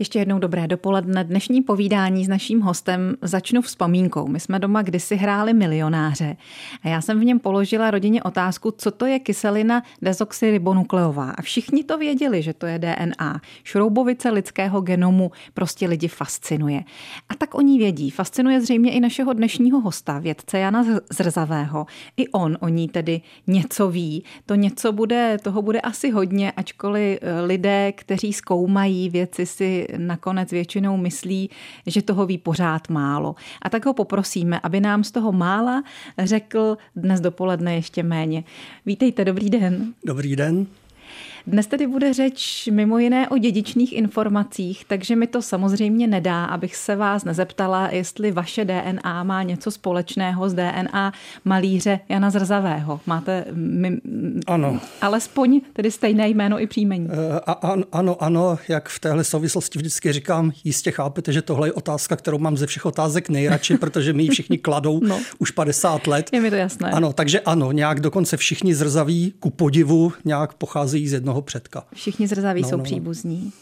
Ještě jednou dobré dopoledne. Dnešní povídání s naším hostem začnu vzpomínkou. My jsme doma kdysi hráli milionáře a já jsem v něm položila rodině otázku, co to je kyselina dezoxyribonukleová. A všichni to věděli, že to je DNA. Šroubovice lidského genomu prostě lidi fascinuje. A tak oni vědí. Fascinuje zřejmě i našeho dnešního hosta, vědce Jana Zrzavého. I on o ní tedy něco ví. To něco bude, toho bude asi hodně, ačkoliv eh, lidé, kteří zkoumají věci, si nakonec většinou myslí, že toho ví pořád málo. A tak ho poprosíme, aby nám z toho mála řekl dnes dopoledne ještě méně. Vítejte, dobrý den. Dobrý den. Dnes tedy bude řeč mimo jiné o dědičných informacích, takže mi to samozřejmě nedá, abych se vás nezeptala, jestli vaše DNA má něco společného s DNA malíře Jana Zrzavého. Máte my, ano. alespoň tedy stejné jméno i příjmení. Uh, a, ano, ano, jak v téhle souvislosti vždycky říkám, jistě chápete, že tohle je otázka, kterou mám ze všech otázek nejradši, protože mi ji všichni kladou no. už 50 let. Je mi to jasné. Ano, takže ano, nějak dokonce všichni zrzaví, ku podivu, nějak pocházejí z jednoho předka. Všichni zrzaví no, jsou no, no. příbuzní.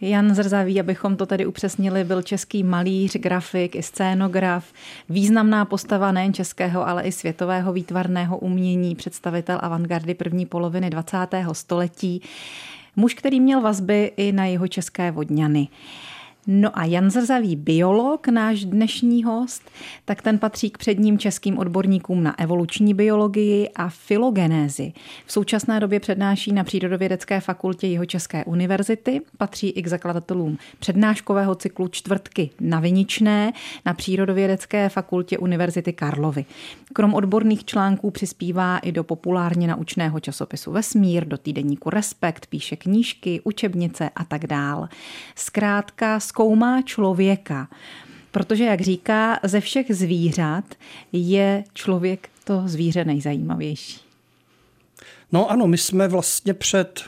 Jan Zrzavý, abychom to tady upřesnili, byl český malíř, grafik i scénograf, významná postava nejen českého, ale i světového výtvarného umění, představitel avantgardy první poloviny 20. století, muž, který měl vazby i na jeho české vodňany. No a Jan Zrzavý, biolog, náš dnešní host, tak ten patří k předním českým odborníkům na evoluční biologii a filogenézi. V současné době přednáší na Přírodovědecké fakultě jeho České univerzity, patří i k zakladatelům přednáškového cyklu Čtvrtky na Viničné na Přírodovědecké fakultě Univerzity Karlovy. Krom odborných článků přispívá i do populárně naučného časopisu Vesmír, do týdeníku Respekt, píše knížky, učebnice a tak dál. Zkrátka zkoumá člověka. Protože, jak říká, ze všech zvířat je člověk to zvíře nejzajímavější. No ano, my jsme vlastně před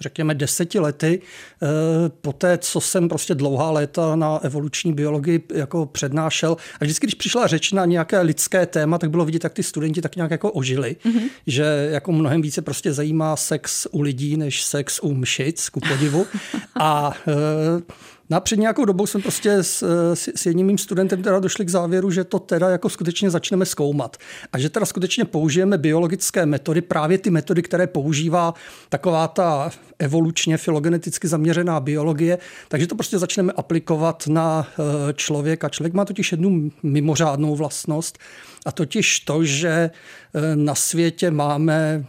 řekněme, deseti lety, eh, po té, co jsem prostě dlouhá léta na evoluční biologii jako přednášel. A vždycky, když přišla řeč na nějaké lidské téma, tak bylo vidět, jak ty studenti tak nějak jako ožili, mm-hmm. že jako mnohem více prostě zajímá sex u lidí, než sex u mšic, ku podivu. A eh, No před nějakou dobou jsem prostě s, s, s jedním mým studentem teda došli k závěru, že to teda jako skutečně začneme zkoumat. A že teda skutečně použijeme biologické metody, právě ty metody, které používá taková ta evolučně filogeneticky zaměřená biologie, takže to prostě začneme aplikovat na eh, člověka. Člověk má totiž jednu mimořádnou vlastnost a totiž to, že eh, na světě máme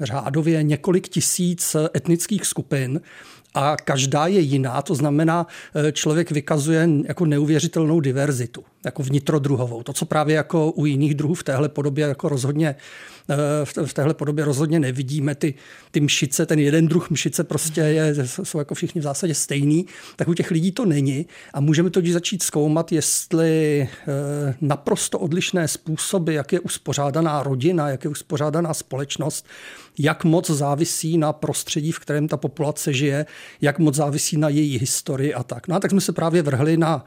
řádově několik tisíc etnických skupin, a každá je jiná, to znamená, eh, člověk vykazuje jako neuvěřitelnou diverzitu, jako vnitrodruhovou. To, co právě jako u jiných druhů v téhle podobě jako rozhodně eh, v téhle podobě rozhodně nevidíme. Ty, ty mšice, ten jeden druh mšice prostě je, jsou jako všichni v zásadě stejný, tak u těch lidí to není a můžeme to začít zkoumat, jestli eh, naprosto odlišné způsoby, jak je uspořádaná rodina, jak je uspořádaná společnost, jak moc závisí na prostředí, v kterém ta populace žije, jak moc závisí na její historii a tak. No a tak jsme se právě vrhli na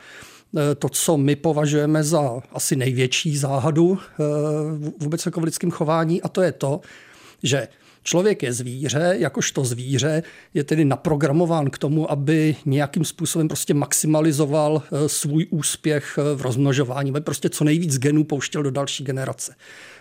to, co my považujeme za asi největší záhadu eh, vůbec jako v lidském chování, a to je to, že Člověk je zvíře, jakožto zvíře je tedy naprogramován k tomu, aby nějakým způsobem prostě maximalizoval eh, svůj úspěch v rozmnožování, aby prostě co nejvíc genů pouštěl do další generace.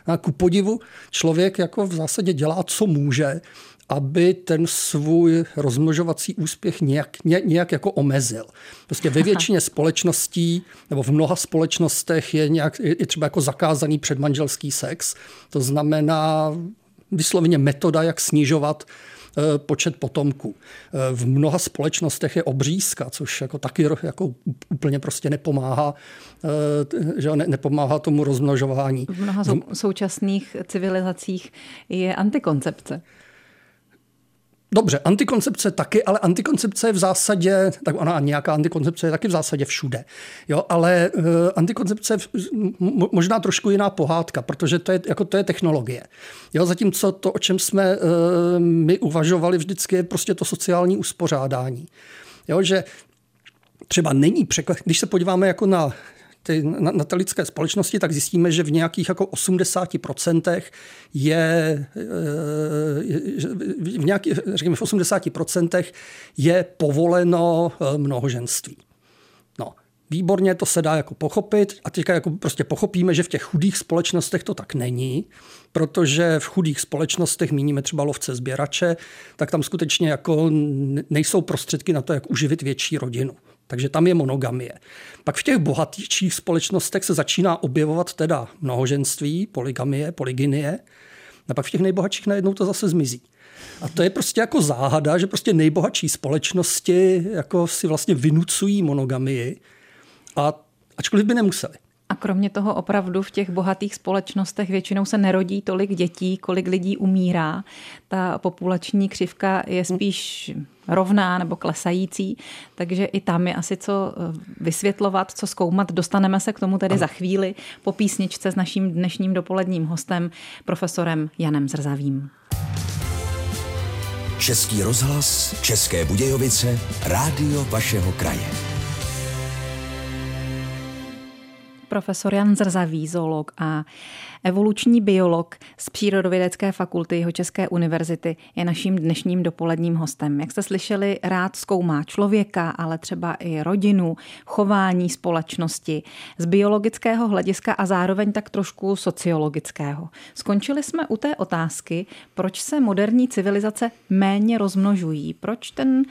A ku podivu člověk jako v zásadě dělá, co může, aby ten svůj rozmnožovací úspěch nějak, ně, nějak jako omezil. Prostě ve většině společností nebo v mnoha společnostech je, nějak, je třeba jako zakázaný předmanželský sex. To znamená vysloveně metoda, jak snižovat Eh, počet potomků. Eh, v mnoha společnostech je obřízka, což jako taky jako úplně prostě nepomáhá, eh, že nepomáhá tomu rozmnožování. V mnoha současných civilizacích je antikoncepce. Dobře, antikoncepce taky, ale antikoncepce je v zásadě, tak ona nějaká antikoncepce je taky v zásadě všude. Jo, ale uh, antikoncepce je možná trošku jiná pohádka, protože to je, jako to je technologie. Jo, zatímco to, o čem jsme uh, my uvažovali vždycky, je prostě to sociální uspořádání. Jo, že třeba není překvap, když se podíváme jako na ty natalické společnosti, tak zjistíme, že v nějakých jako 80% je, v nějakých, řekněme v 80% je povoleno mnohoženství. No, výborně, to se dá jako pochopit a teďka jako prostě pochopíme, že v těch chudých společnostech to tak není, protože v chudých společnostech míníme třeba lovce sběrače, tak tam skutečně jako nejsou prostředky na to, jak uživit větší rodinu. Takže tam je monogamie. Pak v těch bohatších společnostech se začíná objevovat teda mnohoženství, poligamie, polygynie, a pak v těch nejbohatších najednou to zase zmizí. A to je prostě jako záhada, že prostě nejbohatší společnosti jako si vlastně vynucují monogamii, a ačkoliv by nemuseli. A kromě toho opravdu v těch bohatých společnostech většinou se nerodí tolik dětí, kolik lidí umírá. Ta populační křivka je spíš rovná nebo klesající, takže i tam je asi co eh, vysvětlovat, co zkoumat. Dostaneme se k tomu tedy ano. za chvíli po písničce s naším dnešním dopoledním hostem, profesorem Janem Zrzavým. Český rozhlas, České Budějovice, rádio vašeho kraje. Profesor Jan Zrzavý, zoolog a evoluční biolog z Přírodovědecké fakulty jeho České univerzity je naším dnešním dopoledním hostem. Jak jste slyšeli, rád zkoumá člověka, ale třeba i rodinu, chování společnosti z biologického hlediska a zároveň tak trošku sociologického. Skončili jsme u té otázky, proč se moderní civilizace méně rozmnožují, proč ten,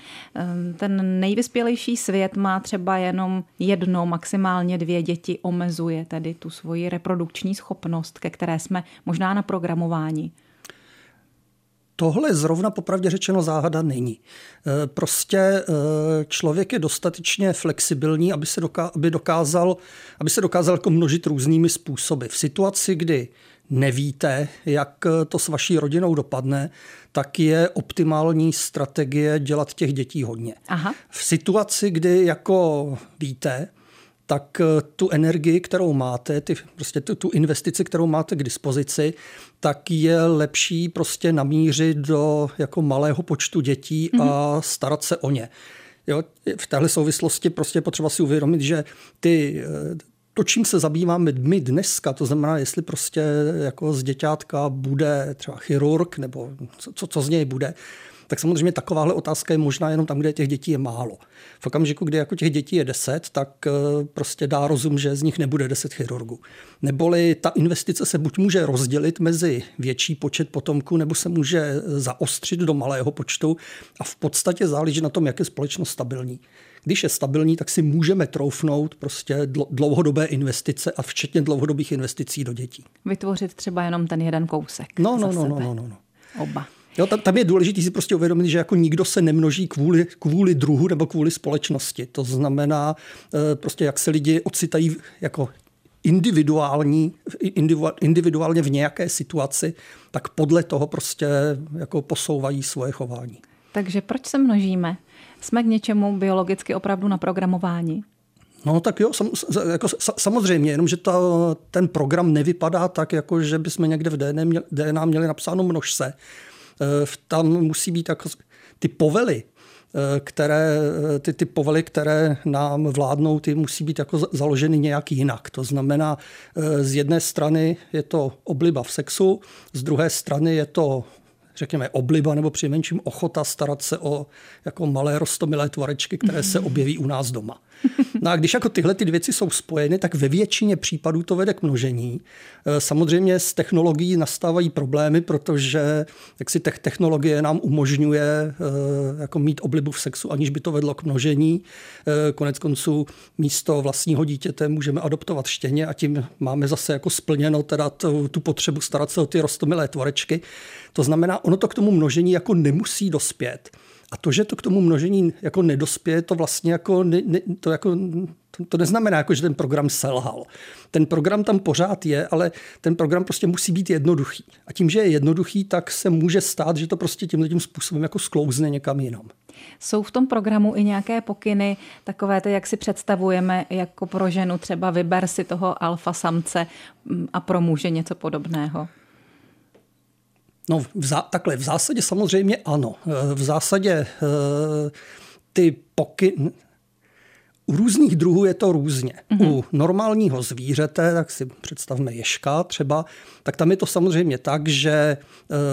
ten nejvyspělejší svět má třeba jenom jedno, maximálně dvě děti, omezuje tedy tu svoji reprodukční schopnost ke které jsme možná na programování? Tohle zrovna popravdě řečeno záhada není. E, prostě e, člověk je dostatečně flexibilní, aby se, aby dokázal, aby se dokázal jako množit různými způsoby. V situaci, kdy nevíte, jak to s vaší rodinou dopadne, tak je optimální strategie dělat těch dětí hodně. Aha. V situaci, kdy jako víte, tak eh, tu energii, kterou máte, ty, prostě tu, tu investici, kterou máte k dispozici, tak je lepší prostě namířit do jako malého počtu dětí mm-hmm. a mhm. starat se o ně. Jo, v téhle souvislosti prostě potřeba si uvědomit, že ty, eh, to, čím se zabýváme my dneska, to znamená, jestli prostě jako z děťátka bude třeba chirurg, nebo co, co z něj bude, tak samozřejmě takováhle otázka je možná jenom tam, kde těch dětí je málo. V okamžiku, kdy jako těch dětí je deset, tak eh, prostě dá rozum, že z nich nebude deset chirurgů. Neboli ta investice se buď může rozdělit mezi větší počet potomků, nebo se může zaostřit do malého počtu a v podstatě záleží na tom, jak je společnost stabilní. Když je stabilní, tak si můžeme troufnout prostě dlouhodobé investice a včetně dlouhodobých investicí do dětí. Vytvořit třeba jenom ten jeden kousek. No, no, no, no, no, no, no. Oba. Jo, tam, tam je důležité si prostě uvědomit, že jako nikdo se nemnoží kvůli, kvůli druhu nebo kvůli společnosti. To znamená, eh, prostě jak se lidi ocitají jako individuální, individuálně v nějaké situaci, tak podle toho prostě jako posouvají svoje chování. Takže proč se množíme? Jsme k něčemu biologicky opravdu na programování? No tak jo, sam, jako, samozřejmě, jenomže ta, ten program nevypadá tak, jako že bychom někde v DNA měli, DNA měli napsáno množ se. Eh, tam musí být jako ty povely, eh, které, eh, ty, ty povely, které nám vládnou, ty musí být jako založeny nějak jinak. To znamená, z jedné strany je to obliba v sexu, z druhé strany je to řekněme, obliba nebo přinejmenším ochota starat se o jako malé rostomilé tvorečky, které se objeví u nás doma. No a když jako tyhle ty věci jsou spojeny, tak ve většině případů to vede k množení. E, samozřejmě s technologií nastávají problémy, protože jak si technologie nám umožňuje e, jako mít oblibu v sexu, aniž by to vedlo k množení. E, konec konců místo vlastního dítěte můžeme adoptovat štěně a tím máme zase jako splněno teda tu, tu potřebu starat se o ty rostomilé tvorečky. To znamená, ono to k tomu množení jako nemusí dospět. A to, že to k tomu množení jako nedospěje, to vlastně jako, ne, ne, to jako to, to neznamená, jako, že ten program selhal. Ten program tam pořád je, ale ten program prostě musí být jednoduchý. A tím, že je jednoduchý, tak se může stát, že to prostě tímhle tím způsobem jako sklouzne někam jinam. Jsou v tom programu i nějaké pokyny, takové ty, jak si představujeme jako pro ženu, třeba vyber si toho alfa samce mm, a pro muže něco podobného? No v zá, takhle, v zásadě samozřejmě ano. V zásadě eh, ty poky, U různých druhů je to různě. Mm-hmm. U normálního zvířete, tak si představme ješka třeba, tak tam je to samozřejmě tak, že e,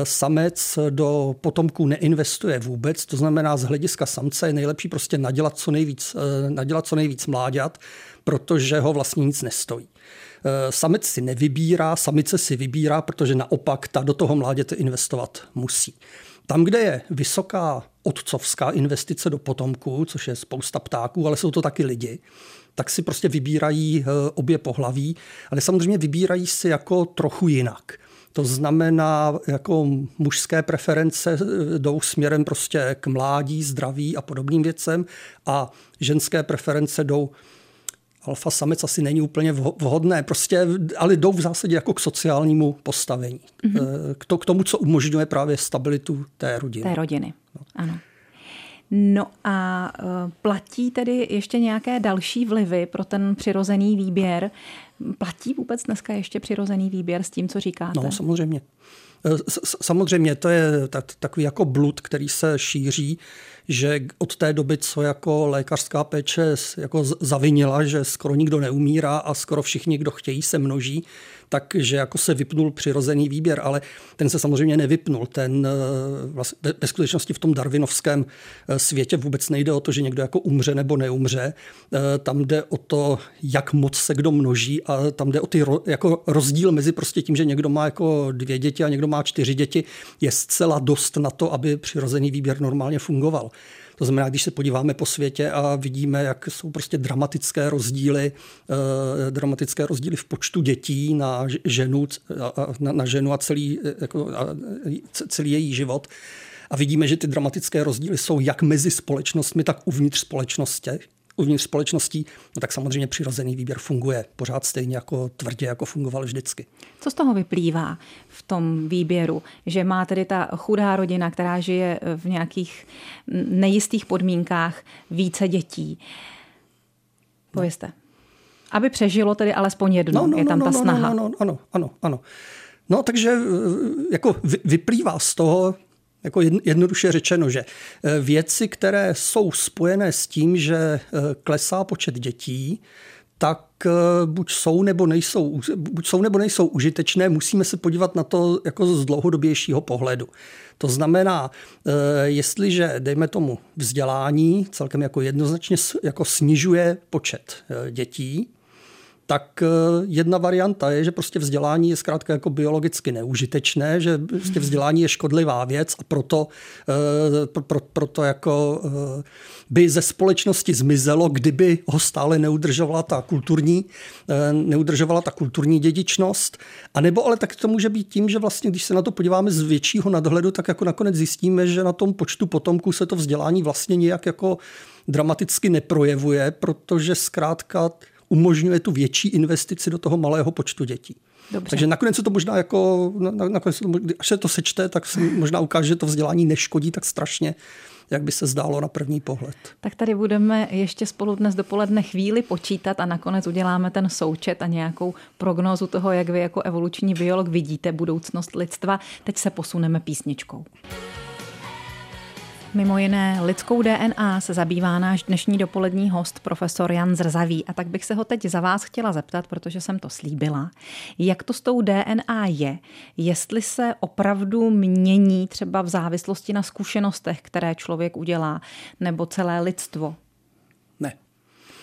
samec do potomků neinvestuje vůbec, to znamená z hlediska samce je nejlepší prostě nadělat co nejvíc, nadělat co nejvíc mláďat, protože ho vlastně nic nestojí. E, samec si nevybírá, samice si vybírá, protože naopak ta do toho mláděte investovat musí. Tam, kde je vysoká otcovská investice do potomků, což je spousta ptáků, ale jsou to taky lidi, tak si prostě vybírají eh, obě pohlaví, ale samozřejmě vybírají si jako trochu jinak. To znamená, jako mužské preference eh, jdou směrem prostě k mládí, zdraví a podobným věcem a ženské preference jdou alfa samec asi není úplně vhodné, prostě, ale jdou v zásadě jako k sociálnímu postavení. Mm-hmm. K, to, k tomu, co umožňuje právě stabilitu té rodiny. Té rodiny, no. ano. No a uh, platí tedy ještě nějaké další vlivy pro ten přirozený výběr? Platí vůbec dneska ještě přirozený výběr s tím, co říkáte? No, samozřejmě. E, samozřejmě to je takový jako blud, který se šíří že od té doby, co jako lékařská péče jako zavinila, že skoro nikdo neumírá a skoro všichni, kdo chtějí, se množí, takže jako se vypnul přirozený výběr, ale ten se samozřejmě nevypnul. Ten vlastně ve skutečnosti v tom darwinovském eh, světě vůbec nejde o to, že někdo jako umře nebo neumře. Eh, tam jde o to, jak moc se kdo množí a tam jde o ty jako rozdíl mezi prostě tím, že někdo má jako dvě děti a někdo má čtyři děti, je zcela dost na to, aby přirozený výběr normálně fungoval. To znamená, když se podíváme po světě a vidíme, jak jsou prostě dramatické rozdíly, eh, dramatické rozdíly v počtu dětí na ženu, na, na ženu a celý, jako, a celý její život, a vidíme, že ty dramatické rozdíly jsou jak mezi společnostmi, tak uvnitř společnosti uvnitř společností, no tak samozřejmě přirozený výběr funguje pořád stejně jako tvrdě, jako fungoval vždycky. Co z toho vyplývá v tom výběru? Že má tedy ta chudá rodina, která žije v nějakých nejistých podmínkách, více dětí. Povězte. Aby přežilo tedy alespoň jedno, no, no, je tam no, no, ta no, snaha. No, no, no, ano, ano, ano. No, takže eh, jako vyplývá z toho, jako jednoduše řečeno, že eh, věci, které jsou spojené s tím, že eh, klesá počet dětí, tak eh, buď jsou nebo nejsou, buď jsou nebo nejsou užitečné, musíme se podívat na to jako z dlouhodobějšího pohledu. To znamená, jestliže, dejme tomu, vzdělání celkem jako jednoznačně jako snižuje počet dětí, tak eh, jedna varianta je, že prostě vzdělání je zkrátka jako biologicky neužitečné, že prostě vzdělání je škodlivá věc a proto, eh, pro, pro, proto jako eh, by ze společnosti zmizelo, kdyby ho stále neudržovala ta kulturní, neudržovala ta kulturní dědičnost. A nebo ale tak to může být tím, že vlastně, když se na to podíváme z většího nadhledu, tak jako nakonec zjistíme, že na tom počtu potomků se to vzdělání vlastně nějak jako dramaticky neprojevuje, protože zkrátka umožňuje tu větší investici do toho malého počtu dětí. Dobře. Takže nakonec se to možná jako, nakonec to, až se to sečte, tak se možná ukáže, že to vzdělání neškodí tak strašně, jak by se zdálo na první pohled. Tak tady budeme ještě spolu dnes dopoledne chvíli počítat a nakonec uděláme ten součet a nějakou prognózu toho, jak vy jako evoluční biolog vidíte budoucnost lidstva. Teď se posuneme písničkou. Mimo jiné lidskou DNA se zabývá náš dnešní dopolední host, profesor Jan Zrzavý. A tak bych se ho teď za vás chtěla zeptat, protože jsem to slíbila, jak to s tou DNA je, jestli se opravdu mění třeba v závislosti na zkušenostech, které člověk udělá, nebo celé lidstvo. Ne.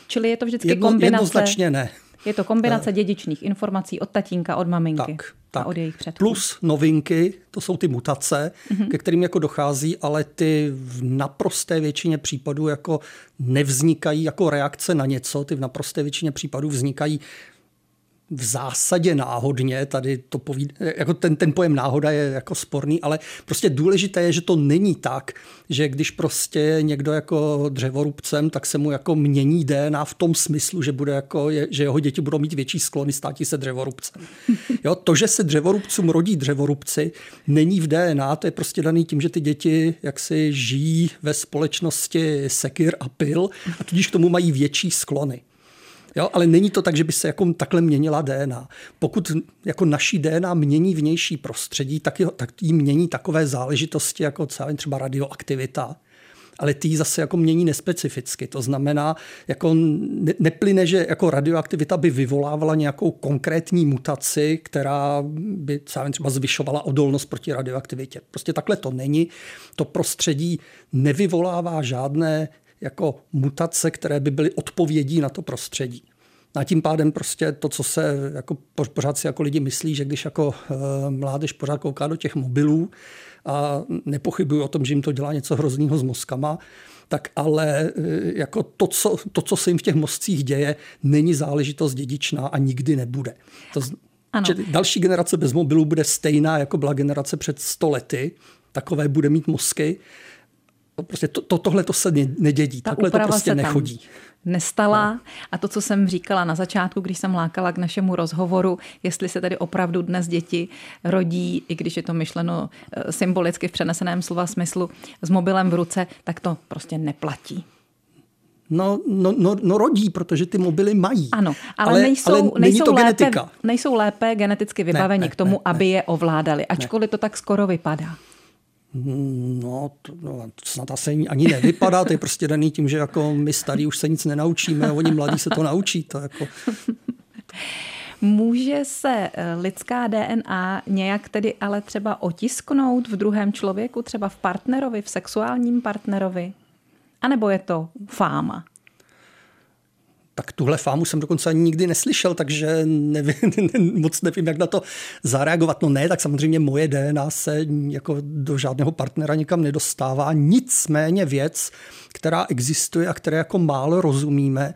Čili je to vždycky Jedno, kombinace... Jednoznačně ne. Je to kombinace dědičných informací od tatínka, od maminky tak, tak. a od jejich předků. Plus novinky, to jsou ty mutace, mm-hmm. ke kterým jako dochází, ale ty v naprosté většině případů jako nevznikají jako reakce na něco, ty v naprosté většině případů vznikají v zásadě náhodně, tady to povíd, jako ten, ten pojem náhoda je jako sporný, ale prostě důležité je, že to není tak, že když prostě někdo jako dřevorubcem, tak se mu jako mění DNA v tom smyslu, že, bude jako, že jeho děti budou mít větší sklony státí se dřevorubcem. Jo, to, že se dřevorubcům rodí dřevorubci, není v DNA, to je prostě daný tím, že ty děti jaksi žijí ve společnosti sekir a pil a tudíž k tomu mají větší sklony. Jo, ale není to tak, že by se jako takhle měnila DNA. Pokud jako naší DNA mění vnější prostředí, tak, je, tak jí mění takové záležitosti jako třeba radioaktivita ale ty zase jako mění nespecificky. To znamená, jako ne, neplyne, že jako radioaktivita by vyvolávala nějakou konkrétní mutaci, která by třeba zvyšovala odolnost proti radioaktivitě. Prostě takhle to není. To prostředí nevyvolává žádné jako mutace, které by byly odpovědí na to prostředí. A tím pádem prostě to, co se jako pořád si jako lidi myslí, že když jako eh, mládež pořád kouká do těch mobilů a nepochybuju o tom, že jim to dělá něco hroznýho s mozkama, tak ale eh, jako to co, to, co se jim v těch mozcích děje, není záležitost dědičná a nikdy nebude. To, ano. Že další generace bez mobilů bude stejná, jako byla generace před 100 lety. Takové bude mít mozky. Prostě to, to, tohle to se nedědí. Ta Takhle to prostě nechodí. Nestala. A to, co jsem říkala na začátku, když jsem lákala k našemu rozhovoru, jestli se tedy opravdu dnes děti rodí, i když je to myšleno eh, symbolicky v přeneseném slova smyslu, s mobilem v ruce, tak to prostě neplatí. No, no, no, no rodí, protože ty mobily mají. Ano, ale, ale nejsou, ale nejsou, to lépe, genetika. nejsou lépe geneticky vybaveni ne, k tomu, ne, aby ne. je ovládali, ačkoliv ne. to tak skoro vypadá. No, to, no, snad asi ani nevypadá, to je prostě daný tím, že jako my starí už se nic nenaučíme, oni mladí se to naučí. To jako... Může se eh, lidská DNA nějak tedy ale třeba otisknout v druhém člověku, třeba v partnerovi, v sexuálním partnerovi? A nebo je to fáma? Tak tuhle fámu jsem dokonce ani nikdy neslyšel, takže nevím, moc nevím, jak na to zareagovat. No ne, tak samozřejmě moje DNA se jako do žádného partnera nikam nedostává. Nicméně věc, která existuje a které jako málo rozumíme,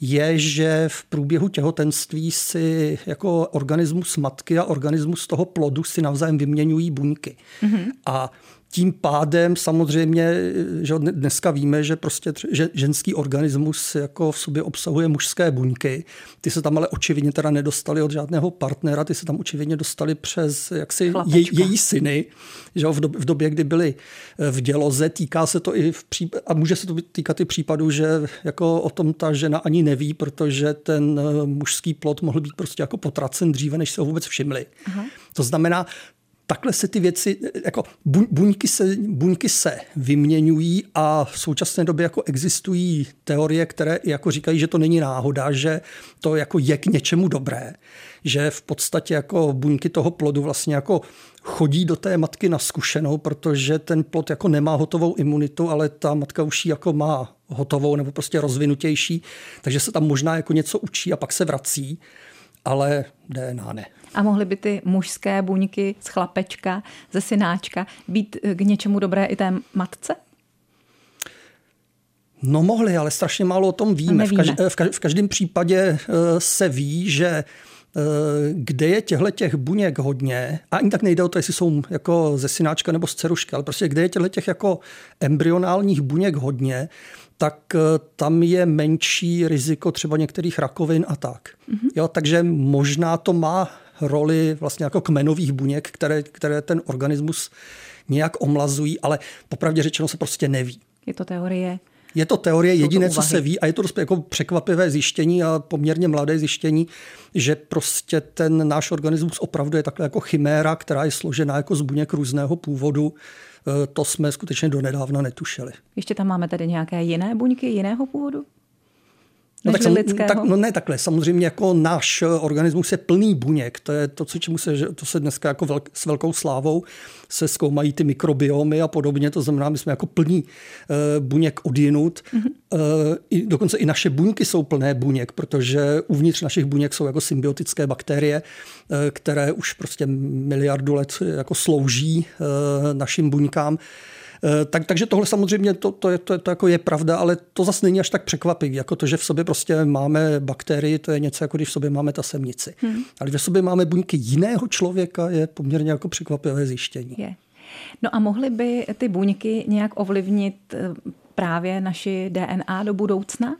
je, že v průběhu těhotenství si jako organismus matky a organismus toho plodu si navzájem vyměňují buňky. Mm-hmm. A tím pádem samozřejmě, že dneska víme, že prostě že ženský organismus jako v sobě obsahuje mužské buňky. Ty se tam ale očividně teda nedostali od žádného partnera, ty se tam očividně dostali přes jaksi je, její syny, že v, době, v době, kdy byly eh, v děloze. Týká se to i v případ, a může se to týkat i případu, že jako o tom ta žena ani neví, protože ten eh, mužský plod mohl být prostě jako potracen dříve, než se ho vůbec všimli. Aha. To znamená, takhle se ty věci, jako buňky se, buňky se vyměňují a v současné době jako existují teorie, které jako říkají, že to není náhoda, že to jako je k něčemu dobré, že v podstatě jako buňky toho plodu vlastně jako chodí do té matky na zkušenou, protože ten plod jako nemá hotovou imunitu, ale ta matka už ji jako má hotovou nebo prostě rozvinutější, takže se tam možná jako něco učí a pak se vrací, ale DNA ne. A mohly by ty mužské buňky z chlapečka, ze synáčka být eh, k něčemu dobré i té matce? No mohli, ale strašně málo o tom víme. V, kaž, v, kaž, v každém případě eh, se ví, že eh, kde je těchto těch buněk hodně, a ani tak nejde o to, jestli jsou jako ze synáčka nebo z cerušky, ale prostě kde je těchto těch jako embryonálních buněk hodně, tak tam je menší riziko třeba některých rakovin a tak. Mm-hmm. Jo, takže možná to má roli vlastně jako kmenových buněk, které, které ten organismus nějak omlazují, ale popravdě řečeno se prostě neví. Je to teorie. Je to teorie, jediné, co se ví, a je to dost jako překvapivé zjištění a poměrně mladé zjištění, že prostě ten náš organismus opravdu je takhle jako chiméra, která je složená jako z buněk různého původu. E, to jsme skutečně donedávna netušili. Ještě tam máme tedy nějaké jiné buňky jiného původu? No, tak, sam, tak, no ne takhle, samozřejmě jako náš organismus je plný buněk, to je to, co čemu se, to se dneska jako velk, s velkou slávou se zkoumají ty mikrobiomy a podobně, to znamená, my jsme jako plný uh, buněk odjinut, mm-hmm. uh, i, dokonce i naše buňky jsou plné buněk, protože uvnitř našich buněk jsou jako symbiotické bakterie, uh, které už prostě miliardu let jako slouží uh, našim buňkám. Eh, tak, takže tohle samozřejmě to, to, je, to, to jako je pravda, ale to zase není až tak překvapivý, jako to, že v sobě prostě máme bakterii, to je něco jako když v sobě máme ta semnici. Hmm. Ale že v sobě máme buňky jiného člověka, je poměrně jako překvapivé zjištění. Je. No a mohly by ty buňky nějak ovlivnit eh, právě naši DNA do budoucna?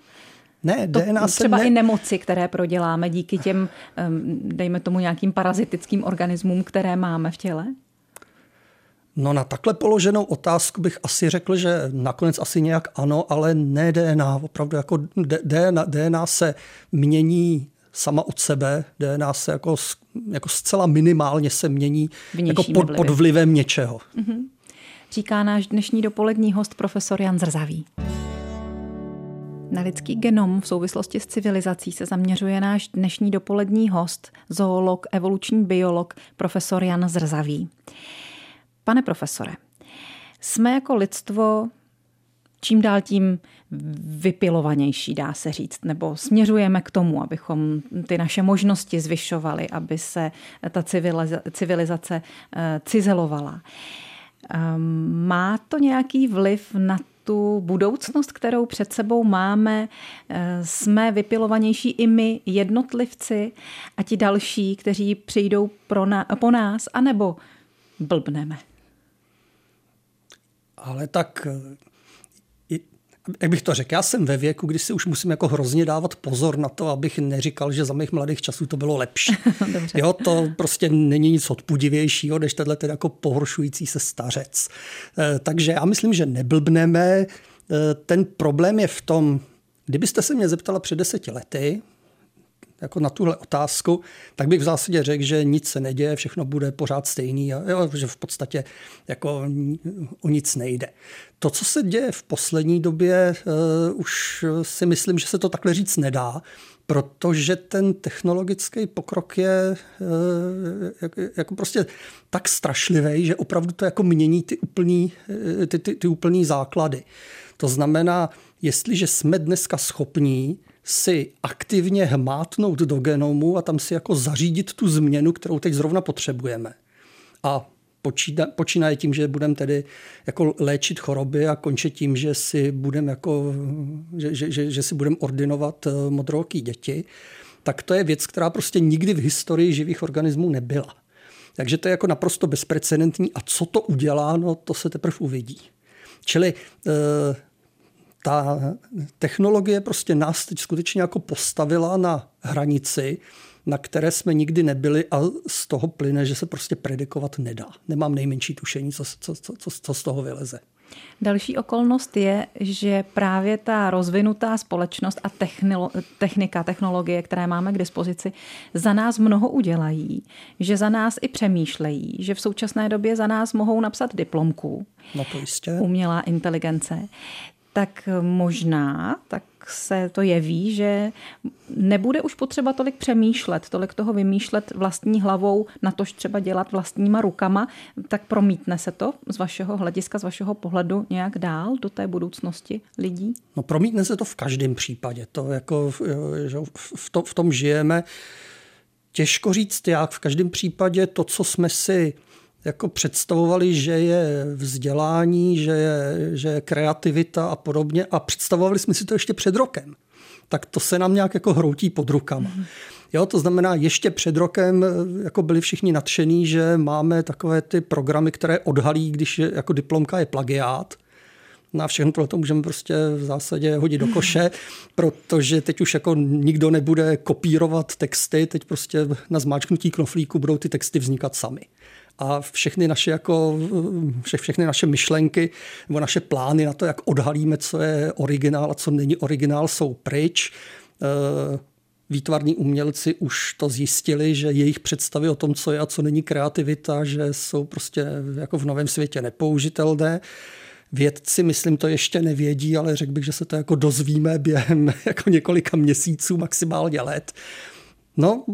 Ne, to DNA třeba ne... i nemoci, které proděláme díky těm, dejme tomu, nějakým parazitickým organismům, které máme v těle? No na takhle položenou otázku bych asi řekl, že nakonec asi nějak ano, ale ne DNA. Opravdu jako DNA, DNA se mění sama od sebe. DNA se jako, jako zcela minimálně se mění jako pod, pod vlivem něčeho. Mm-hmm. říká náš dnešní dopolední host profesor Jan Zrzavý. Na lidský genom v souvislosti s civilizací se zaměřuje náš dnešní dopolední host, zoolog, evoluční biolog, profesor Jan Zrzavý. Pane profesore, jsme jako lidstvo čím dál tím vypilovanější, dá se říct, nebo směřujeme k tomu, abychom ty naše možnosti zvyšovali, aby se ta civilizace eh, cizelovala. Ehm, má to nějaký vliv na tu budoucnost, kterou před sebou máme, eh, jsme vypilovanější i my, jednotlivci a ti další, kteří přijdou pro na, po nás, anebo blbneme? Ale tak jak bych to řekl, já jsem ve věku, kdy si už musím jako hrozně dávat pozor na to, abych neříkal, že za mých mladých časů to bylo lepší. jo, to prostě není nic odpudivějšího, než tenhle ten jako pohoršující se stařec. E, takže já myslím, že neblbneme. E, ten problém je v tom, kdybyste se mě zeptala před deseti lety, jako na tuhle otázku, tak bych v zásadě řekl, že nic se neděje, všechno bude pořád stejný a jo, že v podstatě jako o nic nejde. To, co se děje v poslední době, uh, už si myslím, že se to takhle říct nedá, protože ten technologický pokrok je uh, jako prostě tak strašlivý, že opravdu to jako mění ty úplný, eh, ty, ty, ty úplný základy. To znamená, jestliže jsme dneska schopní si aktivně hmátnout do genomu a tam si jako zařídit tu změnu, kterou teď zrovna potřebujeme. A počínaje tím, že budeme tedy jako léčit choroby a končit tím, že si budeme jako, že, že, že, že si budeme ordinovat eh, modrooký děti, tak to je věc, která prostě nikdy v historii živých organismů nebyla. Takže to je jako naprosto bezprecedentní. A co to udělá, no to se teprve uvidí. Čili eh, ta technologie prostě nás teď skutečně jako postavila na hranici, na které jsme nikdy nebyli a z toho plyne, že se prostě predikovat nedá. Nemám nejmenší tušení, co, co, co, co z toho vyleze. Další okolnost je, že právě ta rozvinutá společnost a technika, technologie, které máme k dispozici, za nás mnoho udělají, že za nás i přemýšlejí, že v současné době za nás mohou napsat diplomku. No to jistě. Umělá inteligence tak možná tak se to jeví, že nebude už potřeba tolik přemýšlet, tolik toho vymýšlet vlastní hlavou, na tož třeba dělat vlastníma rukama, tak promítne se to z vašeho hlediska, z vašeho pohledu nějak dál do té budoucnosti lidí? No promítne se to v každém případě. To jako, že v, to, v tom žijeme. Těžko říct jak. V každém případě to, co jsme si jako představovali, že je vzdělání, že je, že je kreativita a podobně a představovali jsme si to ještě před rokem. Tak to se nám nějak jako hroutí pod rukama. Mm. Jo, to znamená, ještě před rokem jako byli všichni nadšení, že máme takové ty programy, které odhalí, když je, jako diplomka je plagiát. Na všechno tohle to můžeme prostě v zásadě hodit do koše, protože teď už jako nikdo nebude kopírovat texty, teď prostě na zmáčknutí knoflíku budou ty texty vznikat sami a všechny naše, jako, vše, všechny naše myšlenky nebo naše plány na to, jak odhalíme, co je originál a co není originál, jsou pryč. Eh, výtvarní umělci už to zjistili, že jejich představy o tom, co je a co není kreativita, že jsou prostě jako v novém světě nepoužitelné. Vědci, myslím, to ještě nevědí, ale řekl bych, že se to jako dozvíme během jako několika měsíců, maximálně let. No,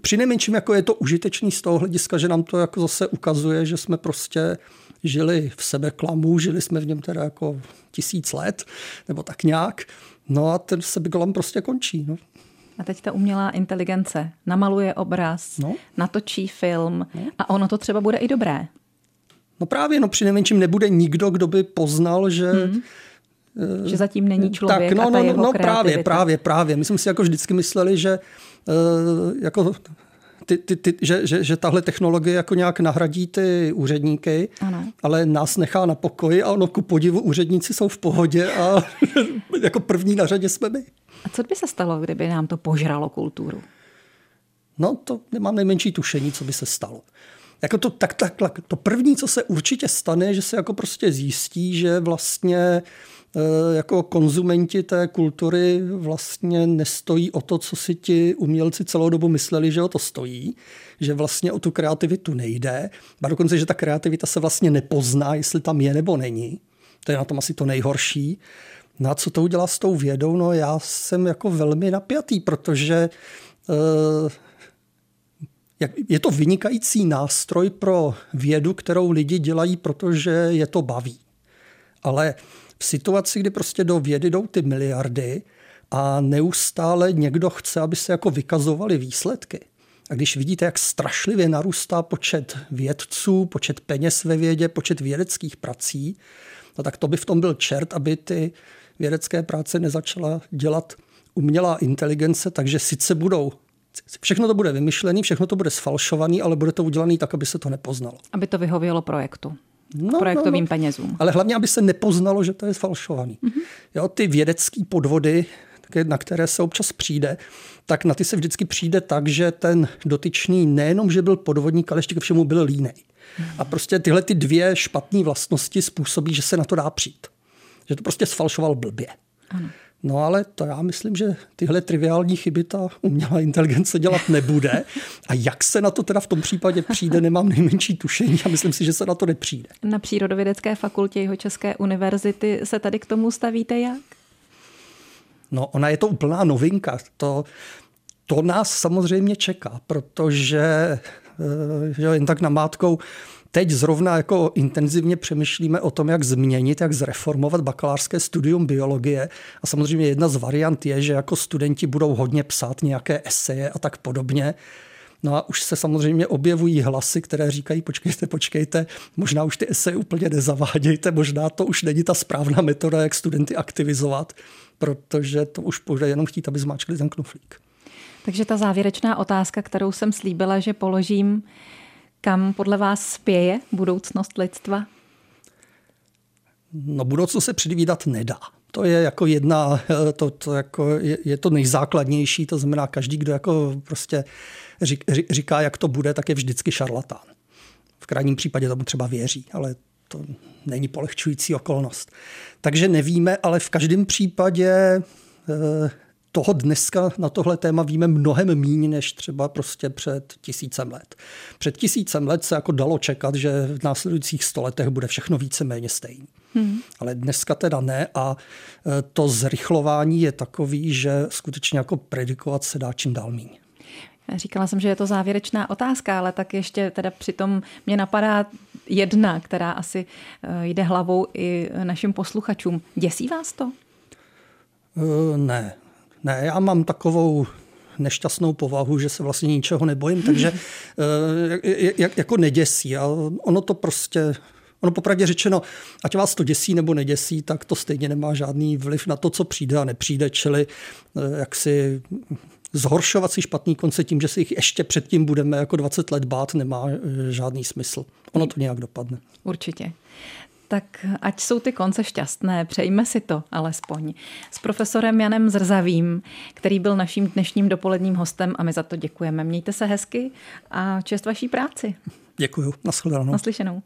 při nejmenším jako je to užitečný z toho hlediska, že nám to jako zase ukazuje, že jsme prostě žili v sebe klamu, žili jsme v něm teda jako tisíc let, nebo tak nějak. No a ten sebeklam prostě končí. No. A teď ta umělá inteligence namaluje obraz, no. natočí film no. a ono to třeba bude i dobré. No právě, no při nejmenším nebude nikdo, kdo by poznal, že hmm že zatím není člověk tak, no, a ta no, jeho no, právě, právě, právě. My jsme si jako vždycky mysleli, že jako ty, ty, ty, že, že, že tahle technologie jako nějak nahradí ty úředníky, ano. ale nás nechá na pokoji a ono ku podivu úředníci jsou v pohodě a jako první na řadě jsme my. A co by se stalo, kdyby nám to požralo kulturu? No to nemám nejmenší tušení, co by se stalo. Jako to, tak, tak, tak, to první, co se určitě stane, že se jako prostě zjistí, že vlastně e, jako konzumenti té kultury vlastně nestojí o to, co si ti umělci celou dobu mysleli, že o to stojí, že vlastně o tu kreativitu nejde, a dokonce, že ta kreativita se vlastně nepozná, jestli tam je nebo není. To je na tom asi to nejhorší. No co to udělá s tou vědou? No já jsem jako velmi napjatý, protože uh, je to vynikající nástroj pro vědu, kterou lidi dělají, protože je to baví. Ale v situaci, kdy prostě do vědy jdou ty miliardy a neustále někdo chce, aby se jako vykazovaly výsledky, a když vidíte, jak strašlivě narůstá počet vědců, počet peněz ve vědě, počet vědeckých prací, no tak to by v tom byl čert, aby ty vědecké práce nezačala dělat umělá inteligence, takže sice budou Všechno to bude vymyšlené, všechno to bude sfalšované, ale bude to udělané tak, aby se to nepoznalo. Aby to vyhovělo projektu. No, projektovým no, no. penězům. Ale hlavně, aby se nepoznalo, že to je sfalšovaný. Mm-hmm. Jo, ty vědecké podvody, na které se občas přijde, tak na ty se vždycky přijde tak, že ten dotyčný nejenom, že byl podvodník, ale ještě ke všemu byl línej. Mm-hmm. A prostě tyhle ty dvě špatné vlastnosti způsobí, že se na to dá přijít. Že to prostě sfalšoval blbě. Ano. No ale to já myslím, že tyhle triviální chyby ta umělá inteligence dělat nebude. A jak se na to teda v tom případě přijde, nemám nejmenší tušení a myslím si, že se na to nepřijde. Na Přírodovědecké fakultě jeho České univerzity se tady k tomu stavíte jak? No, ona je to úplná novinka. To, to nás samozřejmě čeká, protože eh, že jen tak namátkou Teď zrovna jako intenzivně přemýšlíme o tom, jak změnit, jak zreformovat bakalářské studium biologie. A samozřejmě jedna z variant je, že jako studenti budou hodně psát nějaké eseje a tak podobně. No a už se samozřejmě objevují hlasy, které říkají, počkejte, počkejte, možná už ty eseje úplně nezavádějte, možná to už není ta správná metoda, jak studenty aktivizovat, protože to už bude jenom chtít, aby zmáčkli ten knuflík. Takže ta závěrečná otázka, kterou jsem slíbila, že položím, kam podle vás spěje budoucnost lidstva? No budoucnost se předvídat nedá. To je jako jedna, to, to jako je, je, to nejzákladnější, to znamená každý, kdo jako prostě řík, říká, jak to bude, tak je vždycky šarlatán. V krajním případě tomu třeba věří, ale to není polehčující okolnost. Takže nevíme, ale v každém případě eh, toho dneska na tohle téma víme mnohem méně než třeba prostě před tisícem let. Před tisícem let se jako dalo čekat, že v následujících stoletech bude všechno více-méně stejné. Hmm. Ale dneska teda ne a e, to zrychlování je takový, že skutečně jako predikovat se dá čím dál méně. Říkala jsem, že je to závěrečná otázka, ale tak ještě teda přitom mě napadá jedna, která asi e, jde hlavou i našim posluchačům. Děsí vás to? Uh, ne, ne, já mám takovou nešťastnou povahu, že se vlastně ničeho nebojím, takže eh, jak, jako neděsí. A ono to prostě Ono popravdě řečeno, ať vás to děsí nebo neděsí, tak to stejně nemá žádný vliv na to, co přijde a nepřijde, čili eh, jak si zhoršovat si špatný konce tím, že si jich ještě předtím budeme jako 20 let bát, nemá eh, žádný smysl. Ono to nějak dopadne. Určitě tak ať jsou ty konce šťastné, přejme si to alespoň. S profesorem Janem Zrzavým, který byl naším dnešním dopoledním hostem a my za to děkujeme. Mějte se hezky a čest vaší práci. Děkuju. Naschledanou. Naslyšenou.